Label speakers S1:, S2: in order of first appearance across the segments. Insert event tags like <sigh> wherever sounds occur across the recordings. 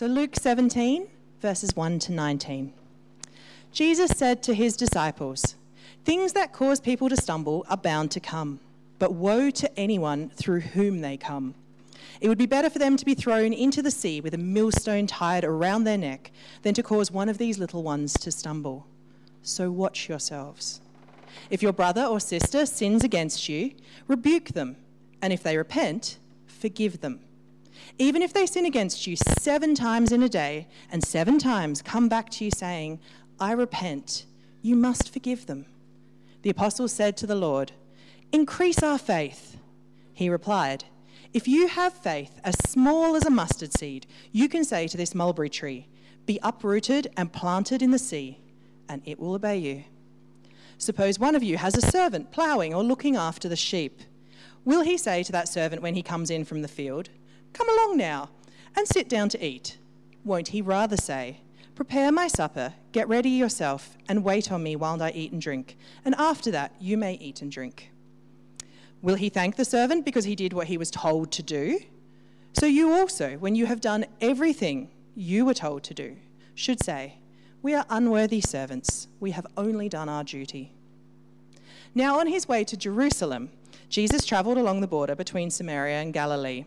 S1: So, Luke 17, verses 1 to 19. Jesus said to his disciples, Things that cause people to stumble are bound to come, but woe to anyone through whom they come. It would be better for them to be thrown into the sea with a millstone tied around their neck than to cause one of these little ones to stumble. So watch yourselves. If your brother or sister sins against you, rebuke them, and if they repent, forgive them. Even if they sin against you seven times in a day, and seven times come back to you saying, I repent, you must forgive them. The apostles said to the Lord, Increase our faith. He replied, If you have faith as small as a mustard seed, you can say to this mulberry tree, Be uprooted and planted in the sea, and it will obey you. Suppose one of you has a servant ploughing or looking after the sheep. Will he say to that servant when he comes in from the field, Come along now and sit down to eat? Won't he rather say, Prepare my supper, get ready yourself, and wait on me while I eat and drink, and after that you may eat and drink? Will he thank the servant because he did what he was told to do? So you also, when you have done everything you were told to do, should say, We are unworthy servants, we have only done our duty. Now, on his way to Jerusalem, Jesus travelled along the border between Samaria and Galilee.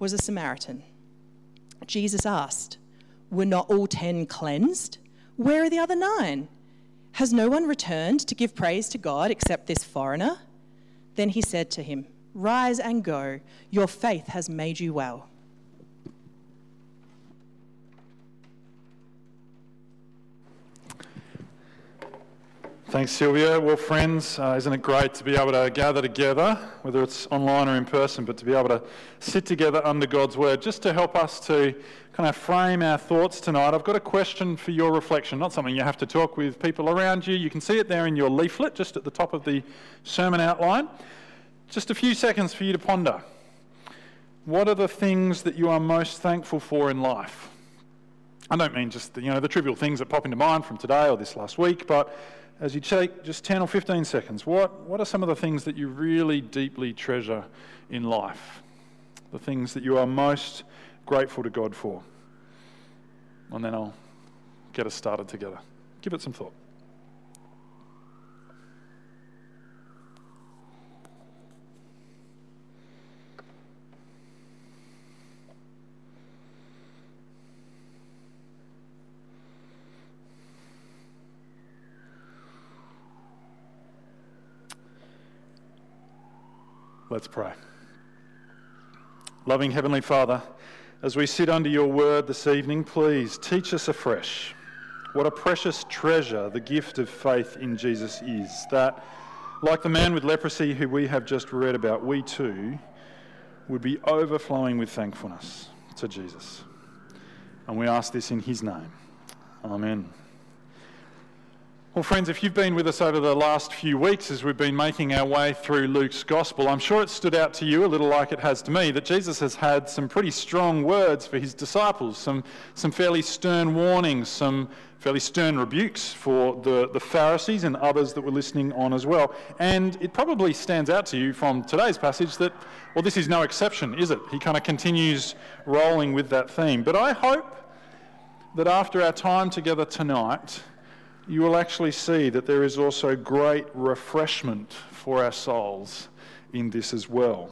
S1: was a Samaritan. Jesus asked, Were not all ten cleansed? Where are the other nine? Has no one returned to give praise to God except this foreigner? Then he said to him, Rise and go. Your faith has made you well.
S2: Thanks, Sylvia. Well, friends, uh, isn't it great to be able to gather together, whether it's online or in person, but to be able to sit together under God's Word, just to help us to kind of frame our thoughts tonight? I've got a question for your reflection, not something you have to talk with people around you. You can see it there in your leaflet, just at the top of the sermon outline. Just a few seconds for you to ponder. What are the things that you are most thankful for in life? I don't mean just the, you know the trivial things that pop into mind from today or this last week, but as you take just 10 or 15 seconds, what, what are some of the things that you really deeply treasure in life? The things that you are most grateful to God for? And then I'll get us started together. Give it some thought. Let's pray. Loving Heavenly Father, as we sit under your word this evening, please teach us afresh what a precious treasure the gift of faith in Jesus is. That, like the man with leprosy who we have just read about, we too would be overflowing with thankfulness to Jesus. And we ask this in his name. Amen. Well, friends, if you've been with us over the last few weeks as we've been making our way through Luke's gospel, I'm sure it stood out to you a little like it has to me that Jesus has had some pretty strong words for his disciples, some, some fairly stern warnings, some fairly stern rebukes for the, the Pharisees and others that were listening on as well. And it probably stands out to you from today's passage that, well, this is no exception, is it? He kind of continues rolling with that theme. But I hope that after our time together tonight, you will actually see that there is also great refreshment for our souls in this as well.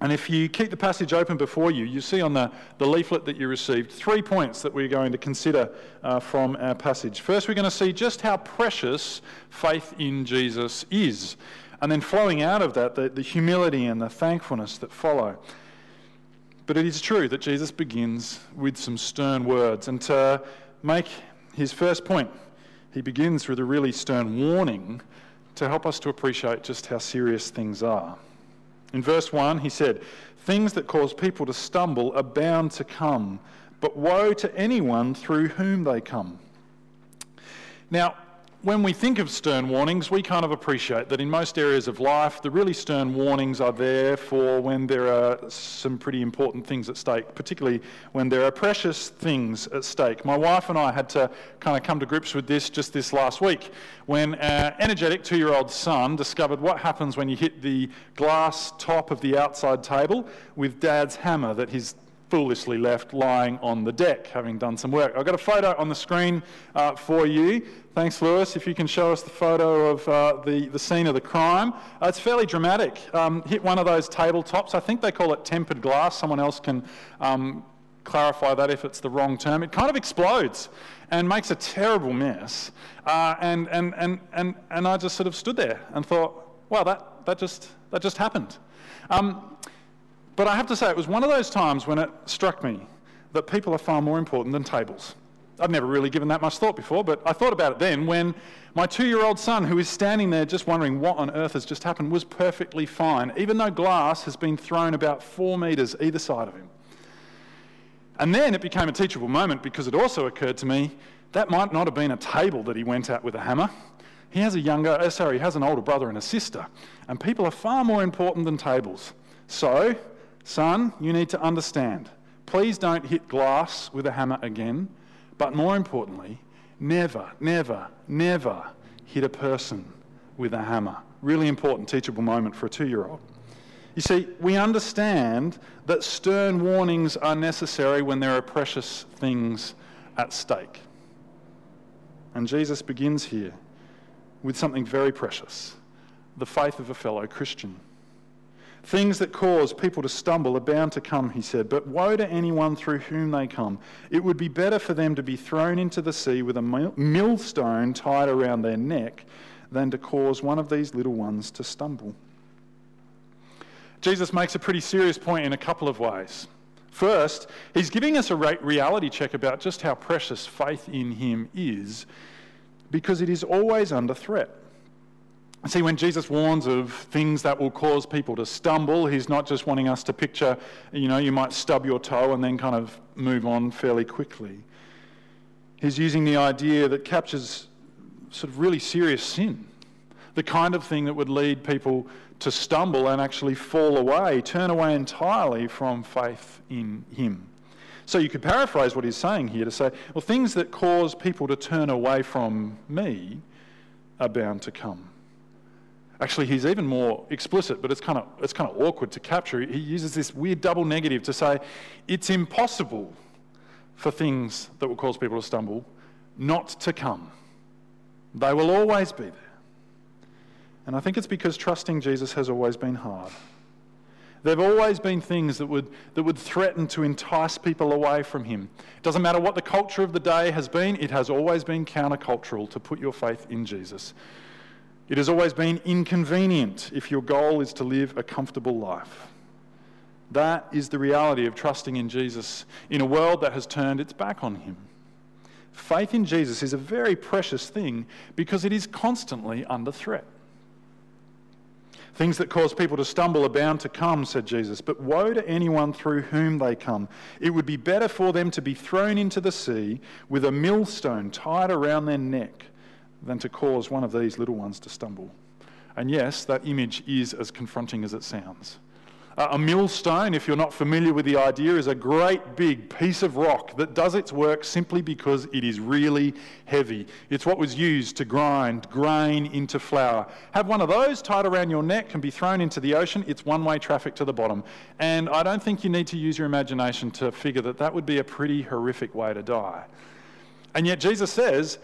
S2: And if you keep the passage open before you, you see on the, the leaflet that you received three points that we're going to consider uh, from our passage. First, we're going to see just how precious faith in Jesus is. And then, flowing out of that, the, the humility and the thankfulness that follow. But it is true that Jesus begins with some stern words. And to make his first point, he begins with a really stern warning to help us to appreciate just how serious things are. In verse 1, he said, Things that cause people to stumble are bound to come, but woe to anyone through whom they come. Now, when we think of stern warnings, we kind of appreciate that in most areas of life, the really stern warnings are there for when there are some pretty important things at stake, particularly when there are precious things at stake. My wife and I had to kind of come to grips with this just this last week when our energetic two year old son discovered what happens when you hit the glass top of the outside table with dad's hammer that his foolishly left lying on the deck, having done some work. I've got a photo on the screen uh, for you. Thanks, Lewis. If you can show us the photo of uh, the, the scene of the crime. Uh, it's fairly dramatic. Um, hit one of those tabletops. I think they call it tempered glass. Someone else can um, clarify that if it's the wrong term. It kind of explodes and makes a terrible mess. Uh, and, and, and, and, and I just sort of stood there and thought, wow, that, that, just, that just happened. Um, but I have to say, it was one of those times when it struck me that people are far more important than tables. I've never really given that much thought before, but I thought about it then when my two year old son, who is standing there just wondering what on earth has just happened, was perfectly fine, even though glass has been thrown about four metres either side of him. And then it became a teachable moment because it also occurred to me that might not have been a table that he went at with a hammer. He has a younger, uh, sorry, he has an older brother and a sister, and people are far more important than tables. So Son, you need to understand. Please don't hit glass with a hammer again. But more importantly, never, never, never hit a person with a hammer. Really important teachable moment for a two year old. You see, we understand that stern warnings are necessary when there are precious things at stake. And Jesus begins here with something very precious the faith of a fellow Christian. Things that cause people to stumble are bound to come, he said, but woe to anyone through whom they come. It would be better for them to be thrown into the sea with a millstone tied around their neck than to cause one of these little ones to stumble. Jesus makes a pretty serious point in a couple of ways. First, he's giving us a reality check about just how precious faith in him is because it is always under threat. See, when Jesus warns of things that will cause people to stumble, he's not just wanting us to picture, you know, you might stub your toe and then kind of move on fairly quickly. He's using the idea that captures sort of really serious sin, the kind of thing that would lead people to stumble and actually fall away, turn away entirely from faith in him. So you could paraphrase what he's saying here to say, well, things that cause people to turn away from me are bound to come. Actually, he's even more explicit, but it's kind of, it's kind of awkward to capture. He uses this weird double negative to say it's impossible for things that will cause people to stumble not to come. They will always be there. And I think it's because trusting Jesus has always been hard. There have always been things that would, that would threaten to entice people away from him. It doesn't matter what the culture of the day has been, it has always been countercultural to put your faith in Jesus. It has always been inconvenient if your goal is to live a comfortable life. That is the reality of trusting in Jesus in a world that has turned its back on him. Faith in Jesus is a very precious thing because it is constantly under threat. Things that cause people to stumble are bound to come, said Jesus, but woe to anyone through whom they come. It would be better for them to be thrown into the sea with a millstone tied around their neck than to cause one of these little ones to stumble. And yes, that image is as confronting as it sounds. Uh, a millstone, if you're not familiar with the idea, is a great big piece of rock that does its work simply because it is really heavy. It's what was used to grind grain into flour. Have one of those tied around your neck and be thrown into the ocean. It's one way traffic to the bottom. And I don't think you need to use your imagination to figure that that would be a pretty horrific way to die. And yet Jesus says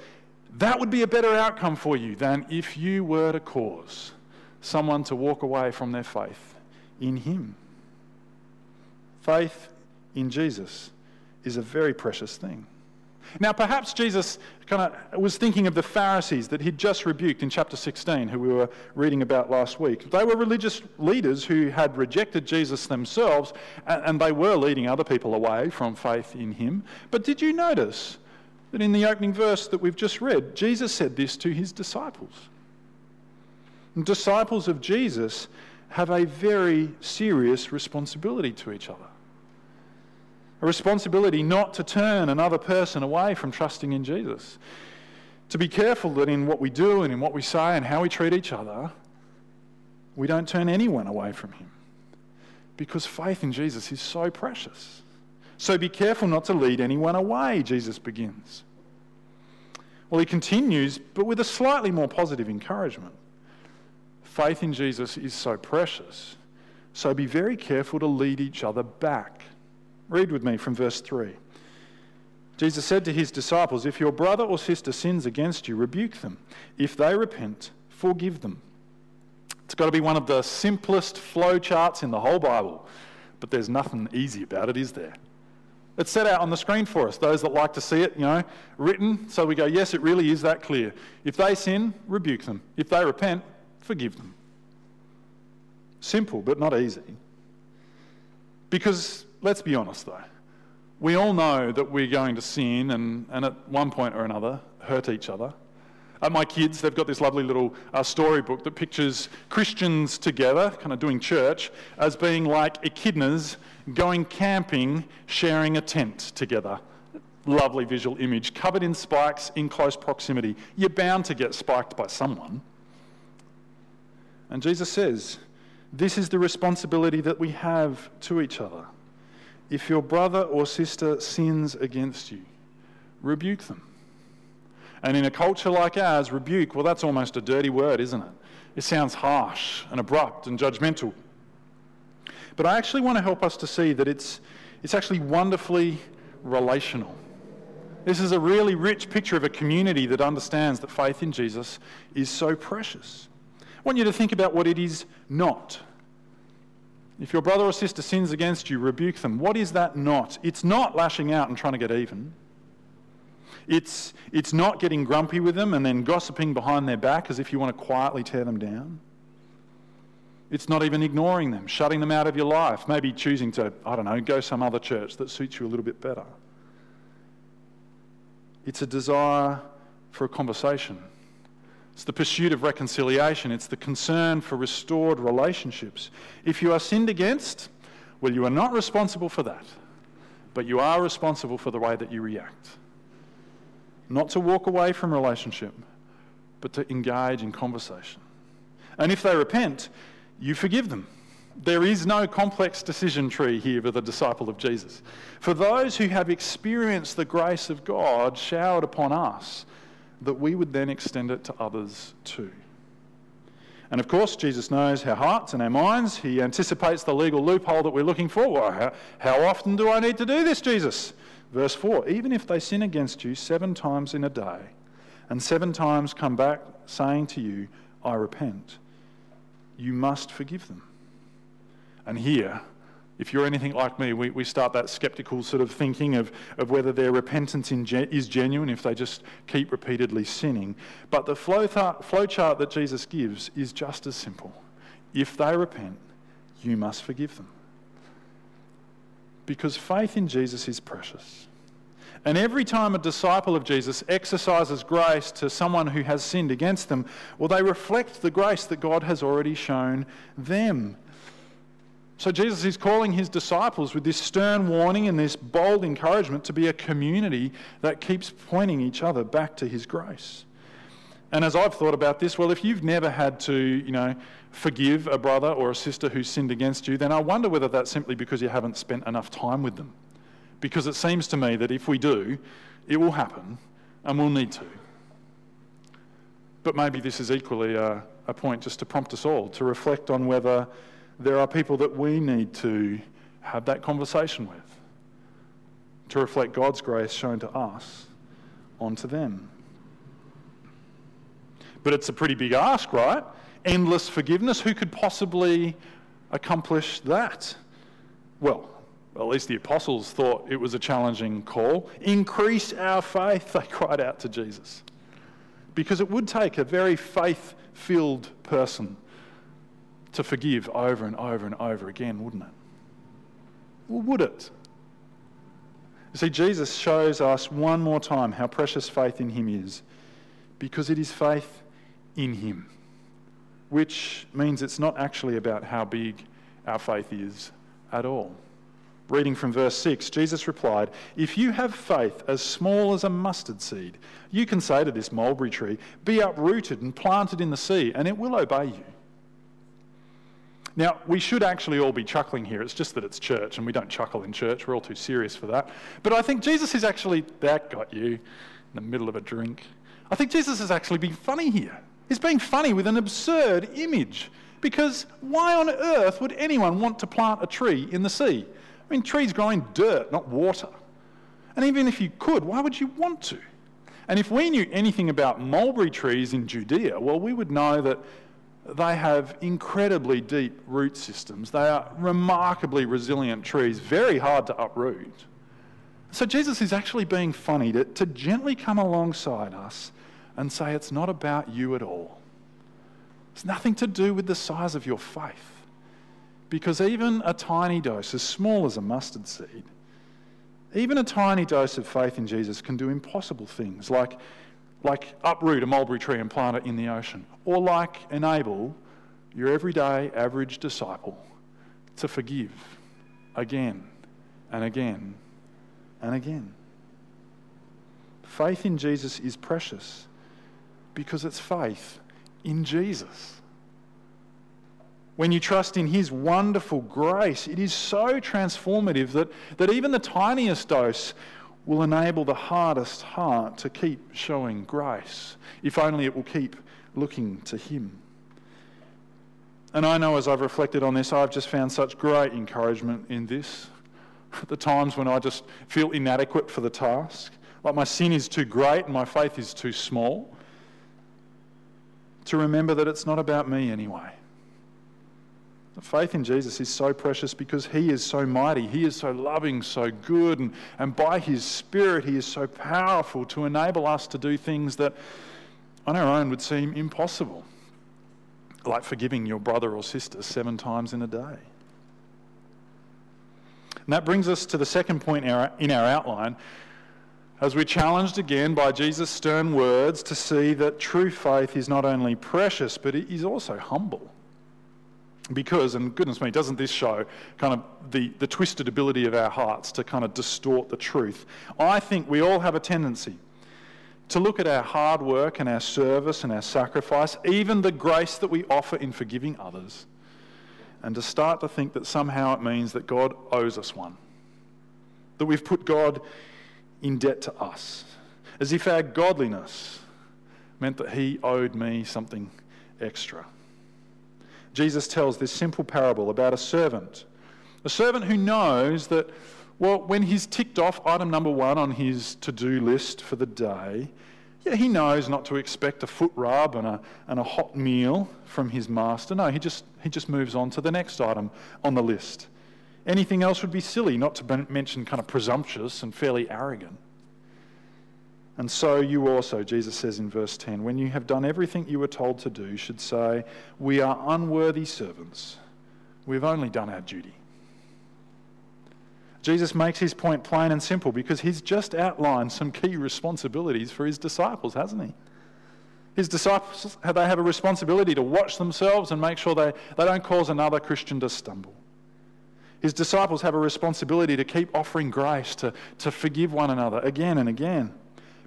S2: that would be a better outcome for you than if you were to cause someone to walk away from their faith in Him. Faith in Jesus is a very precious thing. Now, perhaps Jesus kind of was thinking of the Pharisees that he'd just rebuked in chapter 16, who we were reading about last week. They were religious leaders who had rejected Jesus themselves, and they were leading other people away from faith in him. But did you notice that in the opening verse that we've just read, Jesus said this to his disciples. And disciples of Jesus have a very serious responsibility to each other. A responsibility not to turn another person away from trusting in Jesus. To be careful that in what we do and in what we say and how we treat each other, we don't turn anyone away from Him. Because faith in Jesus is so precious. So be careful not to lead anyone away, Jesus begins. Well, he continues, but with a slightly more positive encouragement. Faith in Jesus is so precious, so be very careful to lead each other back. Read with me from verse 3. Jesus said to his disciples, If your brother or sister sins against you, rebuke them. If they repent, forgive them. It's got to be one of the simplest flow charts in the whole Bible, but there's nothing easy about it, is there? It's set out on the screen for us, those that like to see it, you know, written, so we go, yes, it really is that clear. If they sin, rebuke them. If they repent, forgive them. Simple, but not easy. Because, let's be honest though, we all know that we're going to sin and, and at one point or another hurt each other. Uh, my kids, they've got this lovely little uh, storybook that pictures Christians together, kind of doing church, as being like echidnas going camping, sharing a tent together. Lovely visual image, covered in spikes in close proximity. You're bound to get spiked by someone. And Jesus says, This is the responsibility that we have to each other. If your brother or sister sins against you, rebuke them. And in a culture like ours, rebuke, well, that's almost a dirty word, isn't it? It sounds harsh and abrupt and judgmental. But I actually want to help us to see that it's, it's actually wonderfully relational. This is a really rich picture of a community that understands that faith in Jesus is so precious. I want you to think about what it is not. If your brother or sister sins against you, rebuke them. What is that not? It's not lashing out and trying to get even. It's, it's not getting grumpy with them and then gossiping behind their back as if you want to quietly tear them down. It's not even ignoring them, shutting them out of your life, maybe choosing to, I don't know, go some other church that suits you a little bit better. It's a desire for a conversation. It's the pursuit of reconciliation. It's the concern for restored relationships. If you are sinned against, well, you are not responsible for that, but you are responsible for the way that you react. Not to walk away from relationship, but to engage in conversation. And if they repent, you forgive them. There is no complex decision tree here for the disciple of Jesus. For those who have experienced the grace of God showered upon us, that we would then extend it to others too. And of course, Jesus knows our hearts and our minds. He anticipates the legal loophole that we're looking for. Well, how, how often do I need to do this, Jesus? Verse 4 Even if they sin against you seven times in a day, and seven times come back saying to you, I repent you must forgive them. And here, if you're anything like me, we, we start that skeptical sort of thinking of, of whether their repentance gen- is genuine if they just keep repeatedly sinning. But the flow, th- flow chart that Jesus gives is just as simple. If they repent, you must forgive them. Because faith in Jesus is precious. And every time a disciple of Jesus exercises grace to someone who has sinned against them, well, they reflect the grace that God has already shown them. So Jesus is calling his disciples with this stern warning and this bold encouragement to be a community that keeps pointing each other back to his grace. And as I've thought about this, well, if you've never had to, you know, forgive a brother or a sister who sinned against you, then I wonder whether that's simply because you haven't spent enough time with them because it seems to me that if we do, it will happen and we'll need to. But maybe this is equally a, a point just to prompt us all to reflect on whether there are people that we need to have that conversation with, to reflect God's grace shown to us onto them. But it's a pretty big ask, right? Endless forgiveness. Who could possibly accomplish that? Well, at least the apostles thought it was a challenging call. Increase our faith, <laughs> they cried out to Jesus. Because it would take a very faith filled person to forgive over and over and over again, wouldn't it? Well, would it? You see, Jesus shows us one more time how precious faith in Him is because it is faith in Him, which means it's not actually about how big our faith is at all. Reading from verse 6, Jesus replied, If you have faith as small as a mustard seed, you can say to this mulberry tree, Be uprooted and planted in the sea, and it will obey you. Now, we should actually all be chuckling here. It's just that it's church, and we don't chuckle in church. We're all too serious for that. But I think Jesus is actually, that got you in the middle of a drink. I think Jesus is actually being funny here. He's being funny with an absurd image. Because why on earth would anyone want to plant a tree in the sea? I mean, trees grow in dirt, not water. And even if you could, why would you want to? And if we knew anything about mulberry trees in Judea, well, we would know that they have incredibly deep root systems. They are remarkably resilient trees, very hard to uproot. So Jesus is actually being funny to, to gently come alongside us and say, It's not about you at all. It's nothing to do with the size of your faith. Because even a tiny dose, as small as a mustard seed, even a tiny dose of faith in Jesus can do impossible things like, like uproot a mulberry tree and plant it in the ocean, or like enable your everyday average disciple to forgive again and again and again. Faith in Jesus is precious because it's faith in Jesus. When you trust in His wonderful grace, it is so transformative that, that even the tiniest dose will enable the hardest heart to keep showing grace, if only it will keep looking to Him. And I know as I've reflected on this, I've just found such great encouragement in this. <laughs> The times when I just feel inadequate for the task, like my sin is too great and my faith is too small, to remember that it's not about me anyway. The faith in Jesus is so precious because He is so mighty, He is so loving, so good, and, and by His Spirit, He is so powerful to enable us to do things that on our own would seem impossible, like forgiving your brother or sister seven times in a day. And that brings us to the second point in our, in our outline, as we're challenged again by Jesus' stern words to see that true faith is not only precious, but it is also humble. Because, and goodness me, doesn't this show kind of the, the twisted ability of our hearts to kind of distort the truth? I think we all have a tendency to look at our hard work and our service and our sacrifice, even the grace that we offer in forgiving others, and to start to think that somehow it means that God owes us one. That we've put God in debt to us, as if our godliness meant that He owed me something extra. Jesus tells this simple parable about a servant. A servant who knows that, well, when he's ticked off item number one on his to do list for the day, yeah, he knows not to expect a foot rub and a, and a hot meal from his master. No, he just, he just moves on to the next item on the list. Anything else would be silly, not to mention kind of presumptuous and fairly arrogant. And so you also, Jesus says in verse 10, when you have done everything you were told to do, should say, We are unworthy servants. We've only done our duty. Jesus makes his point plain and simple because he's just outlined some key responsibilities for his disciples, hasn't he? His disciples, they have a responsibility to watch themselves and make sure they, they don't cause another Christian to stumble. His disciples have a responsibility to keep offering grace, to, to forgive one another again and again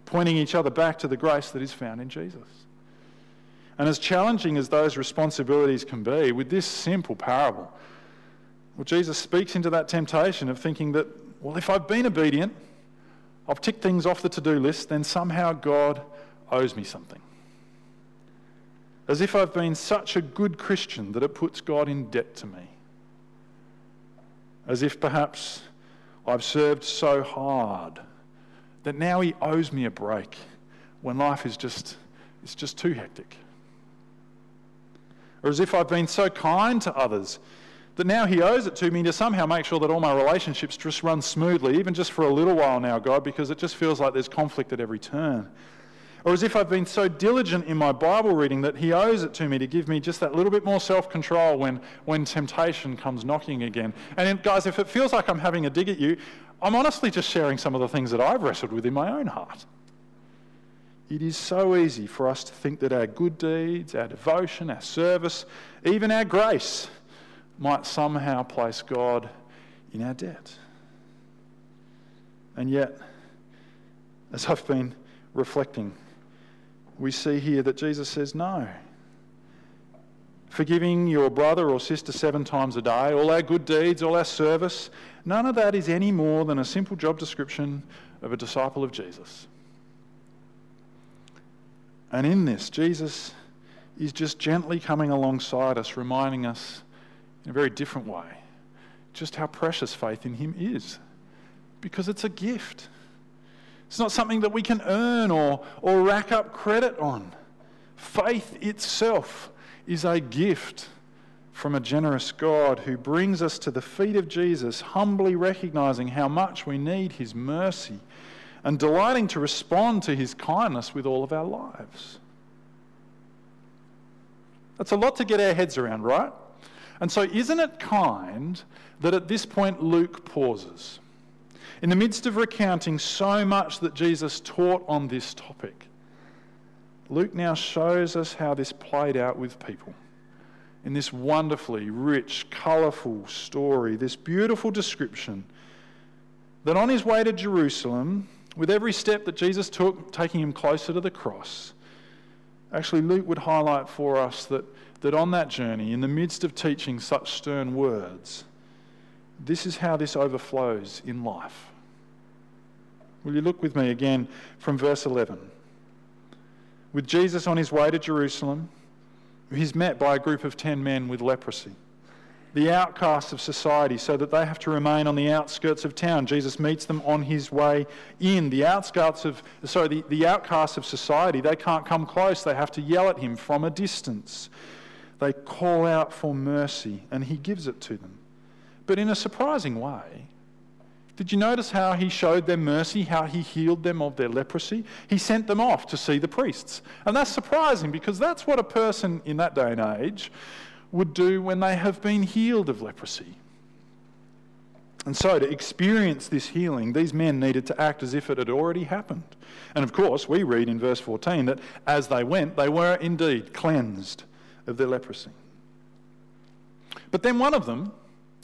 S2: pointing each other back to the grace that is found in Jesus. And as challenging as those responsibilities can be, with this simple parable, well, Jesus speaks into that temptation of thinking that, well, if I've been obedient, I've ticked things off the to do list, then somehow God owes me something. As if I've been such a good Christian that it puts God in debt to me. As if perhaps I've served so hard that now he owes me a break when life is just, it's just too hectic. Or as if I've been so kind to others that now he owes it to me to somehow make sure that all my relationships just run smoothly, even just for a little while now, God, because it just feels like there's conflict at every turn. Or as if I've been so diligent in my Bible reading that he owes it to me to give me just that little bit more self control when, when temptation comes knocking again. And guys, if it feels like I'm having a dig at you, I'm honestly just sharing some of the things that I've wrestled with in my own heart. It is so easy for us to think that our good deeds, our devotion, our service, even our grace might somehow place God in our debt. And yet, as I've been reflecting, we see here that Jesus says no. Forgiving your brother or sister seven times a day, all our good deeds, all our service, none of that is any more than a simple job description of a disciple of Jesus. And in this, Jesus is just gently coming alongside us, reminding us in a very different way just how precious faith in Him is. Because it's a gift. It's not something that we can earn or, or rack up credit on. Faith itself is a gift from a generous God who brings us to the feet of Jesus, humbly recognizing how much we need His mercy and delighting to respond to His kindness with all of our lives. That's a lot to get our heads around, right? And so, isn't it kind that at this point Luke pauses? In the midst of recounting so much that Jesus taught on this topic, Luke now shows us how this played out with people. In this wonderfully rich, colourful story, this beautiful description that on his way to Jerusalem, with every step that Jesus took, taking him closer to the cross, actually, Luke would highlight for us that, that on that journey, in the midst of teaching such stern words, this is how this overflows in life. Will you look with me again from verse 11? With Jesus on his way to Jerusalem, he's met by a group of 10 men with leprosy, the outcasts of society, so that they have to remain on the outskirts of town. Jesus meets them on his way in. The outskirts of, sorry, the, the outcasts of society, they can't come close. They have to yell at him from a distance. They call out for mercy, and he gives it to them but in a surprising way. Did you notice how he showed them mercy, how he healed them of their leprosy? He sent them off to see the priests. And that's surprising because that's what a person in that day and age would do when they have been healed of leprosy. And so, to experience this healing, these men needed to act as if it had already happened. And of course, we read in verse 14 that as they went, they were indeed cleansed of their leprosy. But then one of them,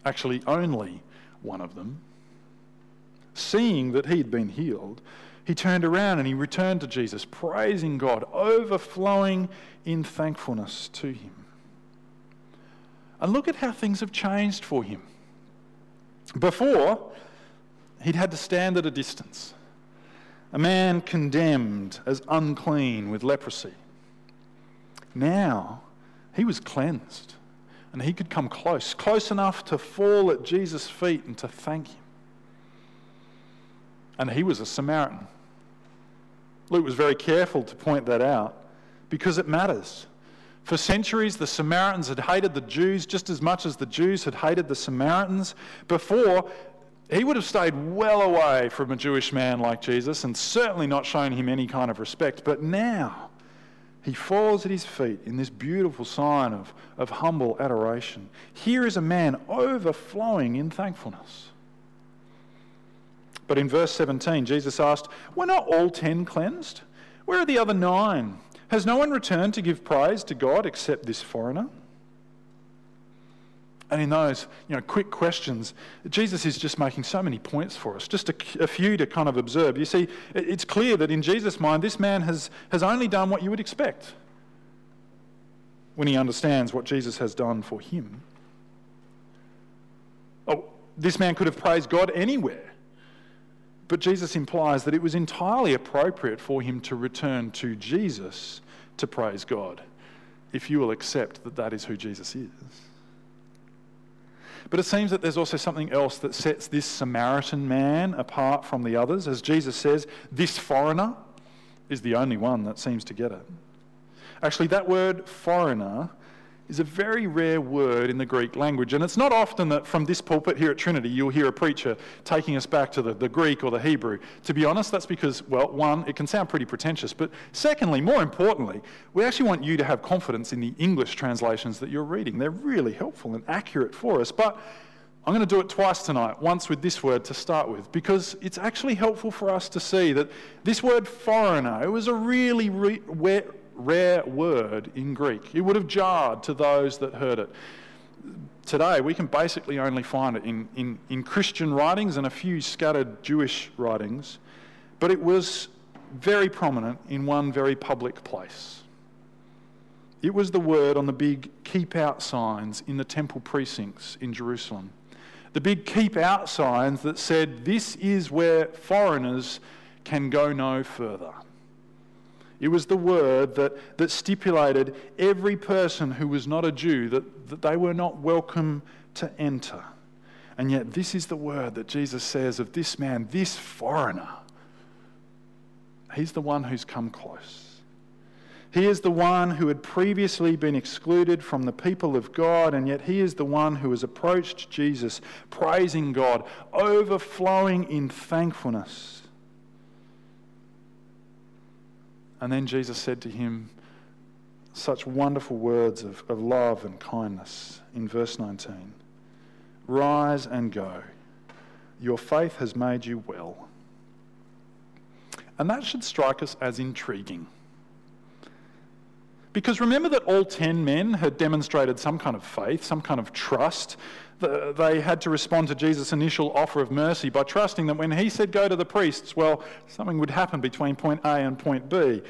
S2: actually only one of them, seeing that he'd been healed, he turned around and he returned to Jesus, praising God, overflowing in thankfulness to him. And look at how things have changed for him. Before, he'd had to stand at a distance, a man condemned as unclean with leprosy. Now, he was cleansed and he could come close, close enough to fall at Jesus' feet and to thank him. And he was a Samaritan. Luke was very careful to point that out because it matters. For centuries, the Samaritans had hated the Jews just as much as the Jews had hated the Samaritans. Before, he would have stayed well away from a Jewish man like Jesus and certainly not shown him any kind of respect. But now, he falls at his feet in this beautiful sign of, of humble adoration. Here is a man overflowing in thankfulness. But in verse 17, Jesus asked, Were not all ten cleansed? Where are the other nine? Has no one returned to give praise to God except this foreigner? And in those you know, quick questions, Jesus is just making so many points for us, just a, a, few to kind of observe. You see, it's clear that in Jesus' mind, this man has, has only done what you would expect when he understands what Jesus has done for him. Oh, this man could have praised God anywhere. But Jesus implies that it was entirely appropriate for him to return to Jesus to praise God, if you will accept that that is who Jesus is. But it seems that there's also something else that sets this Samaritan man apart from the others. As Jesus says, this foreigner is the only one that seems to get it. Actually, that word foreigner is a very rare word in the Greek language. And it's not often that from this pulpit here at Trinity you'll hear a preacher taking us back to the, the Greek or the Hebrew. To be honest, that's because, well, one, it can sound pretty pretentious. But secondly, more importantly, we actually want you to have confidence in the English translations that you're reading. They're really helpful and accurate for us. But I'm going to do it twice tonight, once with this word to start with, because it's actually helpful for us to see that this word foreigner, was a really re- rare word in Greek. It would have jarred to those that heard it. today we can basically only find it in, in, in Christian writings and a few scattered Jewish writings, but it was very prominent in one very public place. It was the word on the big keep out signs in the temple precincts in Jerusalem. The big keep out signs that said, This is where foreigners can go no further. It was the word that, that stipulated every person who was not a Jew that, that they were not welcome to enter. And yet, this is the word that Jesus says of this man, this foreigner. He's the one who's come close. He is the one who had previously been excluded from the people of God, and yet he is the one who has approached Jesus, praising God, overflowing in thankfulness. And then Jesus said to him such wonderful words of, of love and kindness in verse 19 Rise and go. Your faith has made you well. And that should strike us as intriguing. Because remember that all 10 men had demonstrated some kind of faith, some kind of trust. They had to respond to Jesus' initial offer of mercy by trusting that when he said go to the priests, well, something would happen between point A and point B.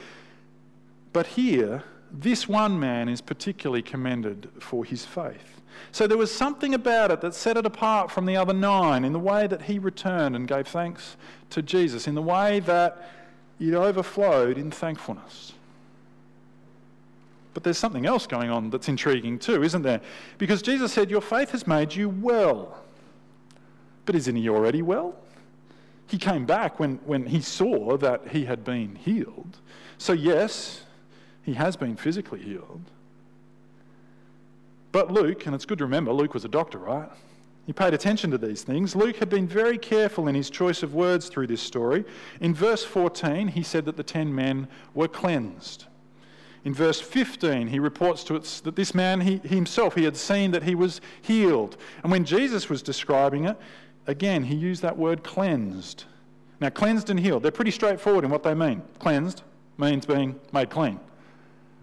S2: But here, this one man is particularly commended for his faith. So there was something about it that set it apart from the other nine in the way that he returned and gave thanks to Jesus, in the way that it overflowed in thankfulness. But there's something else going on that's intriguing too, isn't there? Because Jesus said, Your faith has made you well. But isn't he already well? He came back when, when he saw that he had been healed. So, yes, he has been physically healed. But Luke, and it's good to remember, Luke was a doctor, right? He paid attention to these things. Luke had been very careful in his choice of words through this story. In verse 14, he said that the ten men were cleansed. In verse 15, he reports to us that this man, he, himself, he had seen that he was healed. And when Jesus was describing it, again, he used that word cleansed. Now, cleansed and healed, they're pretty straightforward in what they mean. Cleansed means being made clean,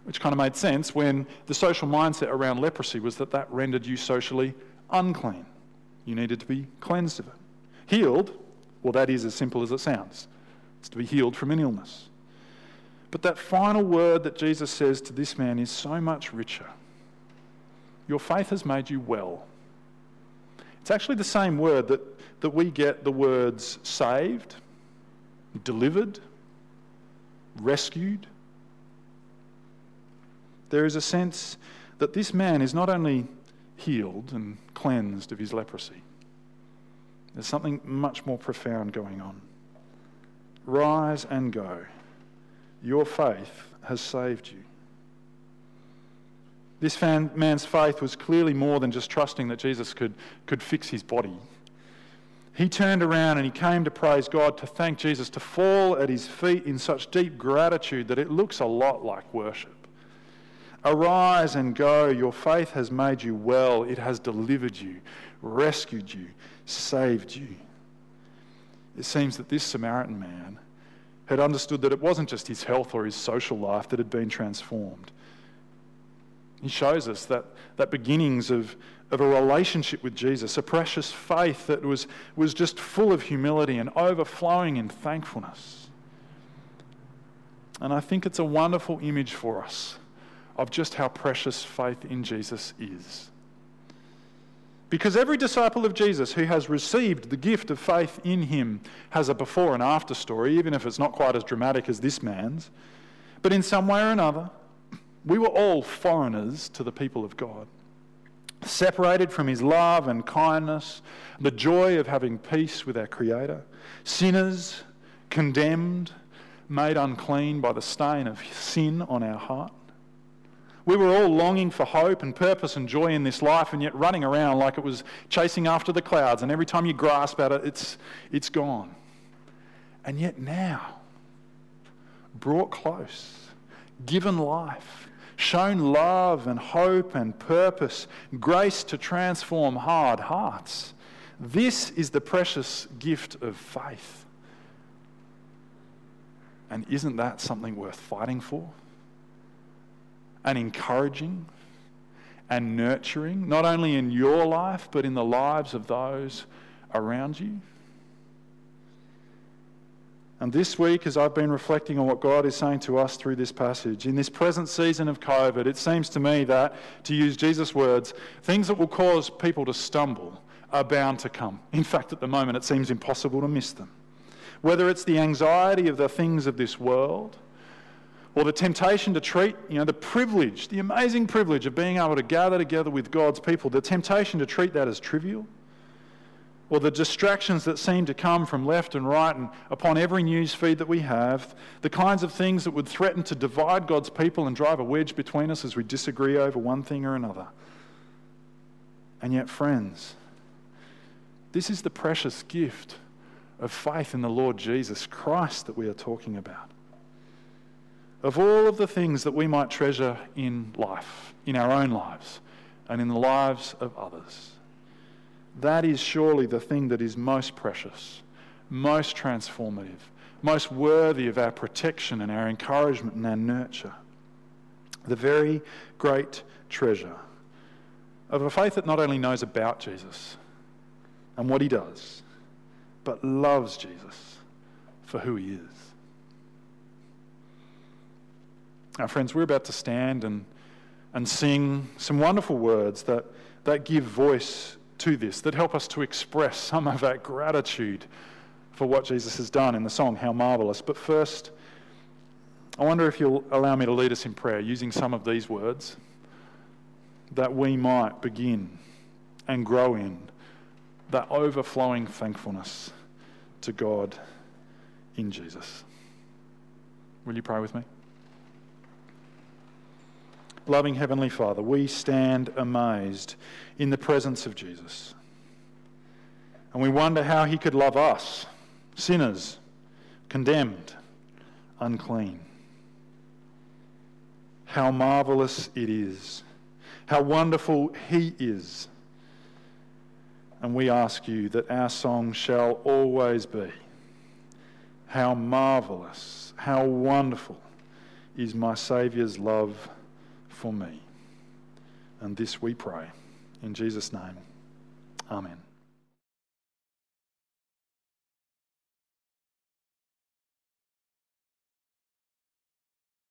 S2: which kind of made sense when the social mindset around leprosy was that that rendered you socially unclean. You needed to be cleansed of it. Healed, well, that is as simple as it sounds. It's to be healed from an illness. But that final word that Jesus says to this man is so much richer. Your faith has made you well. It's actually the same word that, that we get the words saved, delivered, rescued. There is a sense that this man is not only healed and cleansed of his leprosy, there's something much more profound going on. Rise and go. Your faith has saved you. This fan, man's faith was clearly more than just trusting that Jesus could, could fix his body. He turned around and he came to praise God, to thank Jesus, to fall at his feet in such deep gratitude that it looks a lot like worship. Arise and go. Your faith has made you well. It has delivered you, rescued you, saved you. It seems that this Samaritan man had understood that it wasn't just his health or his social life that had been transformed. He shows us that, that beginnings of, of a relationship with Jesus, a precious faith that was, was just full of humility and overflowing in thankfulness. And I think it's a wonderful image for us of just how precious faith in Jesus is. Because every disciple of Jesus who has received the gift of faith in him has a before and after story, even if it's not quite as dramatic as this man's. But in some way or another, we were all foreigners to the people of God, separated from his love and kindness, the joy of having peace with our Creator, sinners, condemned, made unclean by the stain of sin on our heart. We were all longing for hope and purpose and joy in this life, and yet running around like it was chasing after the clouds, and every time you grasp at it, it's, it's gone. And yet now, brought close, given life, shown love and hope and purpose, grace to transform hard hearts. This is the precious gift of faith. And isn't that something worth fighting for? And encouraging and nurturing, not only in your life, but in the lives of those around you? And this week, as I've been reflecting on what God is saying to us through this passage, in this present season of COVID, it seems to me that, to use Jesus' words, things that will cause people to stumble are bound to come. In fact, at the moment, it seems impossible to miss them. Whether it's the anxiety of the things of this world, or the temptation to treat, you know, the privilege, the amazing privilege of being able to gather together with God's people, the temptation to treat that as trivial or the distractions that seem to come from left and right and upon every news feed that we have, the kinds of things that would threaten to divide God's people and drive a wedge between us as we disagree over one thing or another. And yet, friends, this is the precious gift of faith in the Lord Jesus Christ that we are talking about. Of all of the things that we might treasure in life, in our own lives, and in the lives of others that is surely the thing that is most precious, most transformative, most worthy of our protection and our encouragement and our nurture. The very great treasure of a faith that not only knows about Jesus and what he does, but loves Jesus for who he is. Now, friends, we're about to stand and, and sing some wonderful words that, that give voice to this, that help us to express some of that gratitude for what Jesus has done in the song, How Marvelous. But first, I wonder if you'll allow me to lead us in prayer using some of these words that we might begin and grow in that overflowing thankfulness to God in Jesus. Will you pray with me? Loving Heavenly Father, we stand amazed in the presence of Jesus. And we wonder how he could love us, sinners, condemned, unclean. How marvelous it is. How wonderful he is. And we ask you that our song shall always be How marvelous, how wonderful is my Saviour's love for me. And this we pray. In Jesus' name, amen.